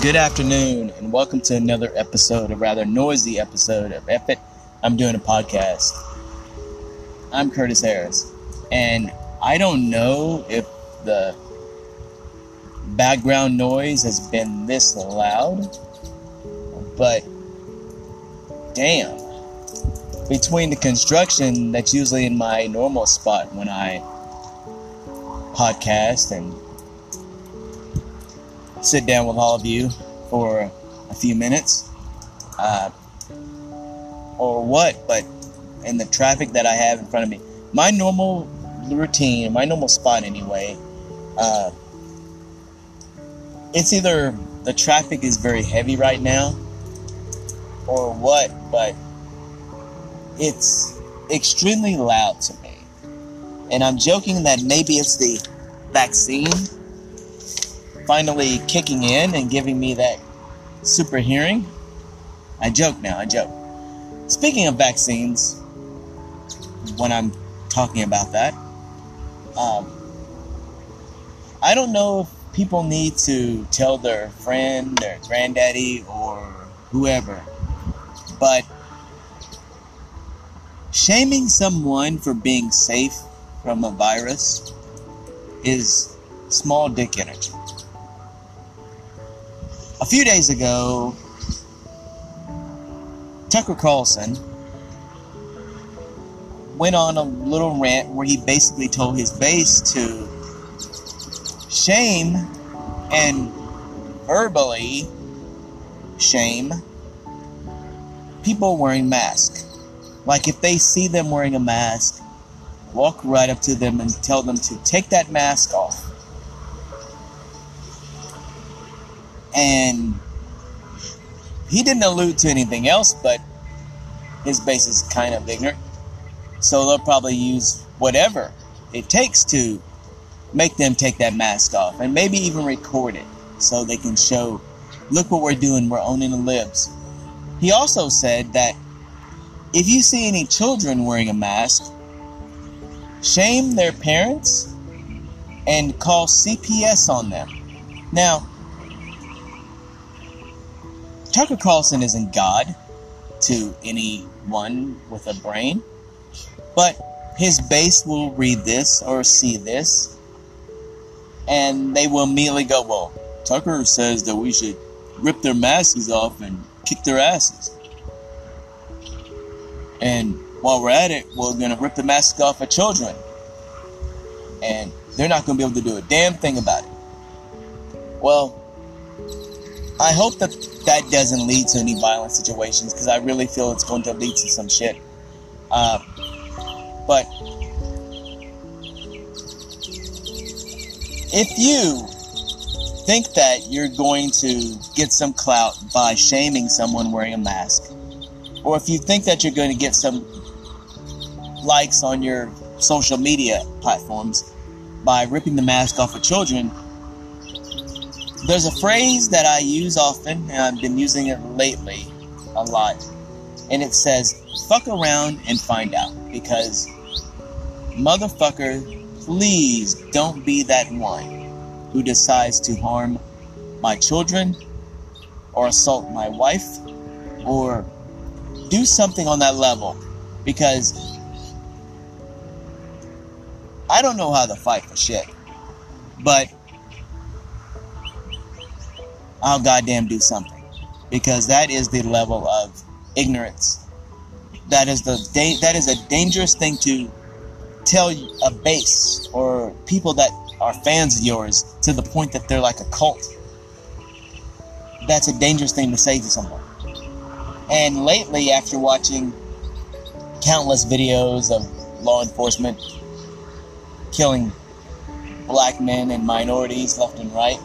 Good afternoon, and welcome to another episode, a rather noisy episode of It. I'm doing a podcast. I'm Curtis Harris, and I don't know if the background noise has been this loud, but damn. Between the construction that's usually in my normal spot when I podcast and sit down with all of you for a few minutes, uh, or what, but in the traffic that I have in front of me, my normal routine, my normal spot anyway, uh, it's either the traffic is very heavy right now or what, but it's extremely loud to me. And I'm joking that maybe it's the vaccine finally kicking in and giving me that super hearing. I joke now, I joke. Speaking of vaccines, when I'm talking about that, um, I don't know if people need to tell their friend, their granddaddy, or whoever, but shaming someone for being safe from a virus is small dick energy. A few days ago, Tucker Carlson went on a little rant where he basically told his base to shame and verbally shame people wearing masks. Like if they see them wearing a mask, walk right up to them and tell them to take that mask off. And he didn't allude to anything else, but his base is kind of ignorant. So they'll probably use whatever it takes to make them take that mask off and maybe even record it so they can show, look what we're doing, we're owning the libs. He also said that if you see any children wearing a mask, shame their parents and call CPS on them. Now, Tucker Carlson isn't God to anyone with a brain, but his base will read this or see this, and they will immediately go, Well, Tucker says that we should rip their masks off and kick their asses. And while we're at it, we're going to rip the mask off of children. And they're not going to be able to do a damn thing about it. Well, I hope that that doesn't lead to any violent situations because I really feel it's going to lead to some shit. Uh, but if you think that you're going to get some clout by shaming someone wearing a mask, or if you think that you're going to get some likes on your social media platforms by ripping the mask off of children, there's a phrase that I use often, and I've been using it lately a lot, and it says, fuck around and find out. Because, motherfucker, please don't be that one who decides to harm my children, or assault my wife, or do something on that level. Because I don't know how to fight for shit. But I'll goddamn do something. Because that is the level of ignorance. That is the da- that is a dangerous thing to tell a base or people that are fans of yours to the point that they're like a cult. That's a dangerous thing to say to someone. And lately, after watching countless videos of law enforcement killing black men and minorities left and right,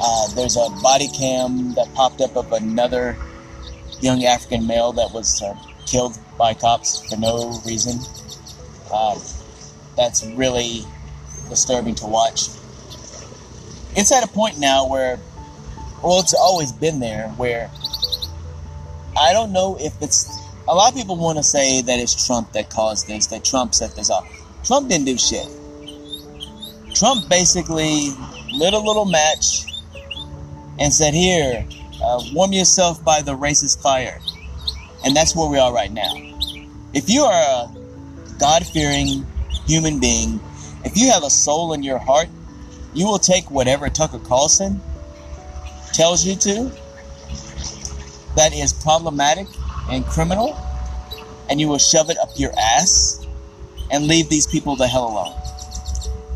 uh, there's a body cam that popped up of another young African male that was uh, killed by cops for no reason. Uh, that's really disturbing to watch. It's at a point now where, well, it's always been there, where I don't know if it's. A lot of people want to say that it's Trump that caused this, that Trump set this off. Trump didn't do shit. Trump basically lit a little match and said, Here, uh, warm yourself by the racist fire. And that's where we are right now. If you are a God fearing human being, if you have a soul in your heart, you will take whatever Tucker Carlson tells you to that is problematic and criminal, and you will shove it up your ass and leave these people the hell alone.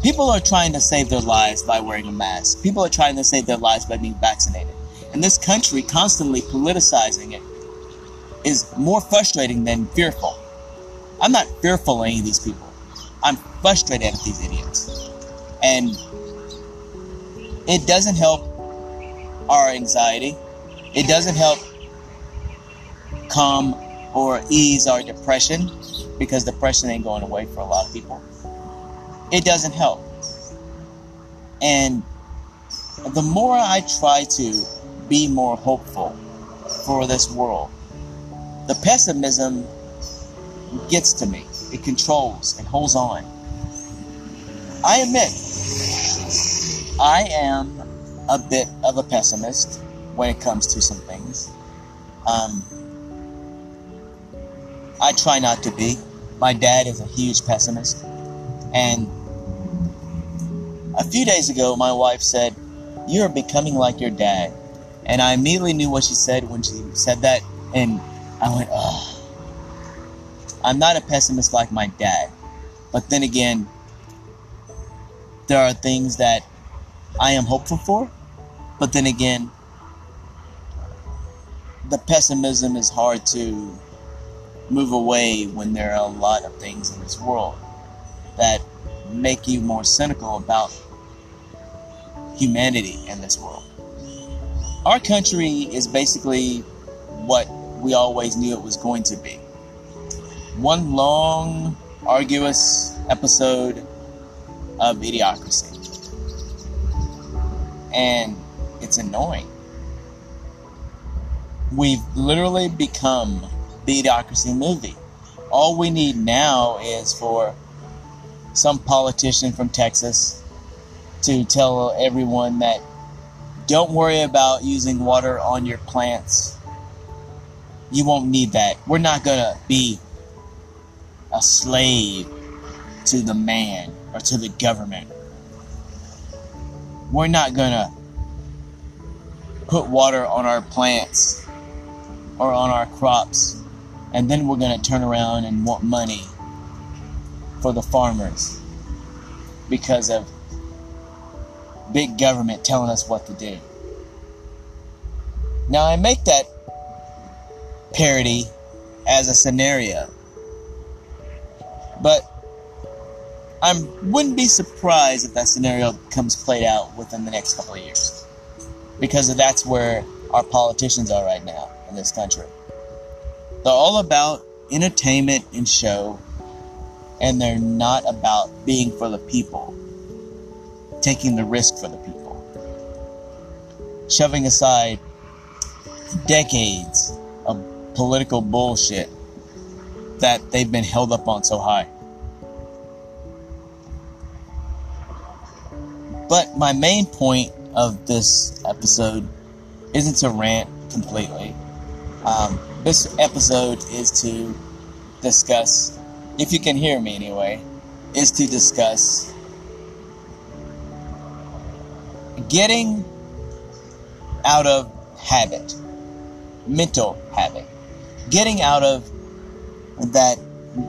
People are trying to save their lives by wearing a mask. People are trying to save their lives by being vaccinated. And this country constantly politicizing it is more frustrating than fearful. I'm not fearful of any of these people. I'm frustrated at these idiots. And it doesn't help our anxiety. It doesn't help calm or ease our depression because depression ain't going away for a lot of people. It doesn't help. And the more I try to be more hopeful for this world, the pessimism gets to me. It controls and holds on. I admit, I am a bit of a pessimist when it comes to some things. Um, I try not to be. My dad is a huge pessimist. And a few days ago, my wife said, You are becoming like your dad. And I immediately knew what she said when she said that. And I went, Oh. I'm not a pessimist like my dad. But then again, there are things that I am hopeful for. But then again, the pessimism is hard to move away when there are a lot of things in this world that make you more cynical about humanity in this world. Our country is basically what we always knew it was going to be. One long, arduous episode of idiocracy. And it's annoying. We've literally become the idiocracy movie. All we need now is for some politician from Texas to tell everyone that don't worry about using water on your plants. You won't need that. We're not going to be a slave to the man or to the government. We're not going to put water on our plants or on our crops and then we're going to turn around and want money for the farmers because of big government telling us what to do. Now, I make that parody as a scenario, but I wouldn't be surprised if that scenario comes played out within the next couple of years because that's where our politicians are right now in this country. They're all about entertainment and show, and they're not about being for the people, taking the risk for the people, shoving aside decades of political bullshit that they've been held up on so high. But my main point of this episode isn't to rant completely. Um, this episode is to discuss, if you can hear me anyway, is to discuss getting out of habit, mental habit, getting out of that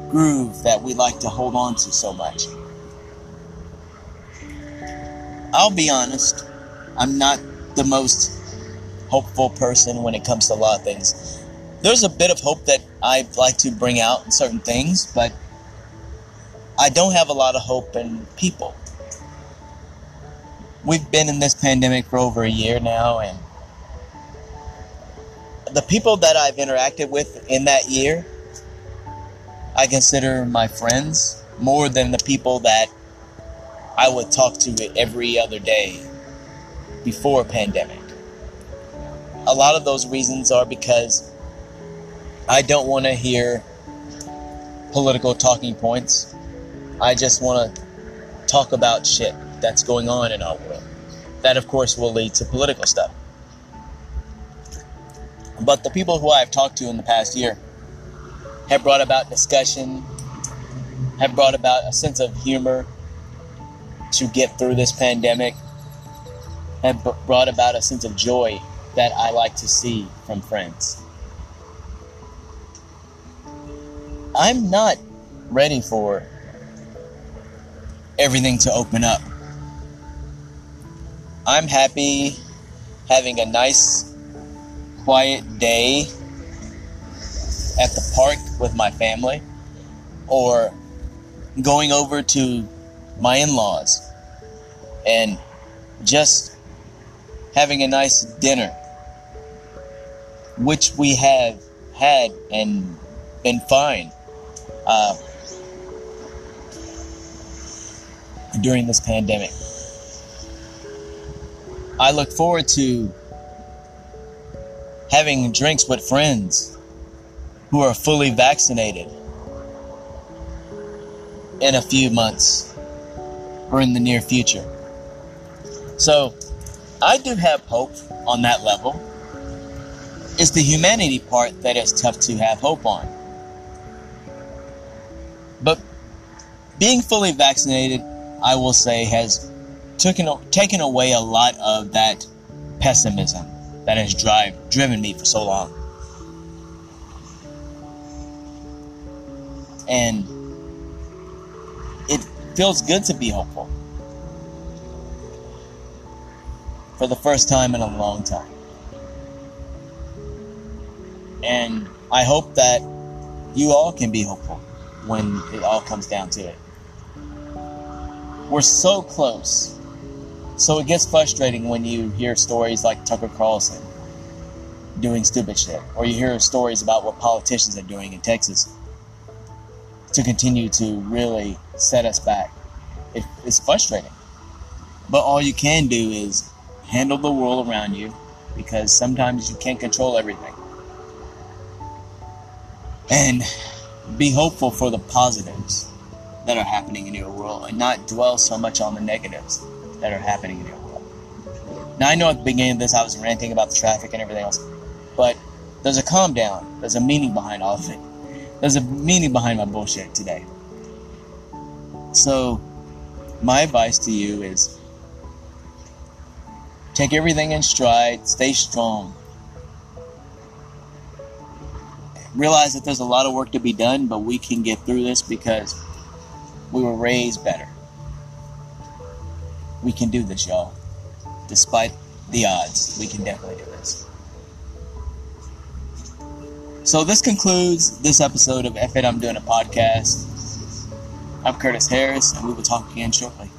groove that we like to hold on to so much. I'll be honest, I'm not the most hopeful person when it comes to a lot of things there's a bit of hope that I'd like to bring out in certain things, but I don't have a lot of hope in people. We've been in this pandemic for over a year now, and the people that I've interacted with in that year, I consider my friends more than the people that I would talk to every other day before pandemic. A lot of those reasons are because I don't want to hear political talking points. I just want to talk about shit that's going on in our world. That, of course, will lead to political stuff. But the people who I've talked to in the past year have brought about discussion, have brought about a sense of humor to get through this pandemic, have brought about a sense of joy that I like to see from friends. I'm not ready for everything to open up. I'm happy having a nice, quiet day at the park with my family or going over to my in laws and just having a nice dinner, which we have had and been fine uh, during this pandemic. I look forward to having drinks with friends who are fully vaccinated in a few months or in the near future. So, I do have hope on that level. It's the humanity part that is tough to have hope on. But being fully vaccinated, I will say, has taken, taken away a lot of that pessimism that has drive, driven me for so long. And it feels good to be hopeful. For the first time in a long time. And I hope that you all can be hopeful when it all comes down to it. We're so close so it gets frustrating when you hear stories like Tucker Carlson doing stupid shit, or you hear stories about what politicians are doing in Texas to continue to really set us back. It, it's frustrating. But all you can do is handle the world around you because sometimes you can't control everything. And be hopeful for the positives that are happening in your world and not dwell so much on the negatives that are happening in world. Now, I know at the beginning of this I was ranting about the traffic and everything else, but there's a calm down. There's a meaning behind all of it. There's a meaning behind my bullshit today. So, my advice to you is take everything in stride, stay strong. Realize that there's a lot of work to be done, but we can get through this because we were raised better. We can do this, y'all. Despite the odds, we can definitely do this. So this concludes this episode of F It I'm Doing a Podcast. I'm Curtis Harris, and we will talk again shortly.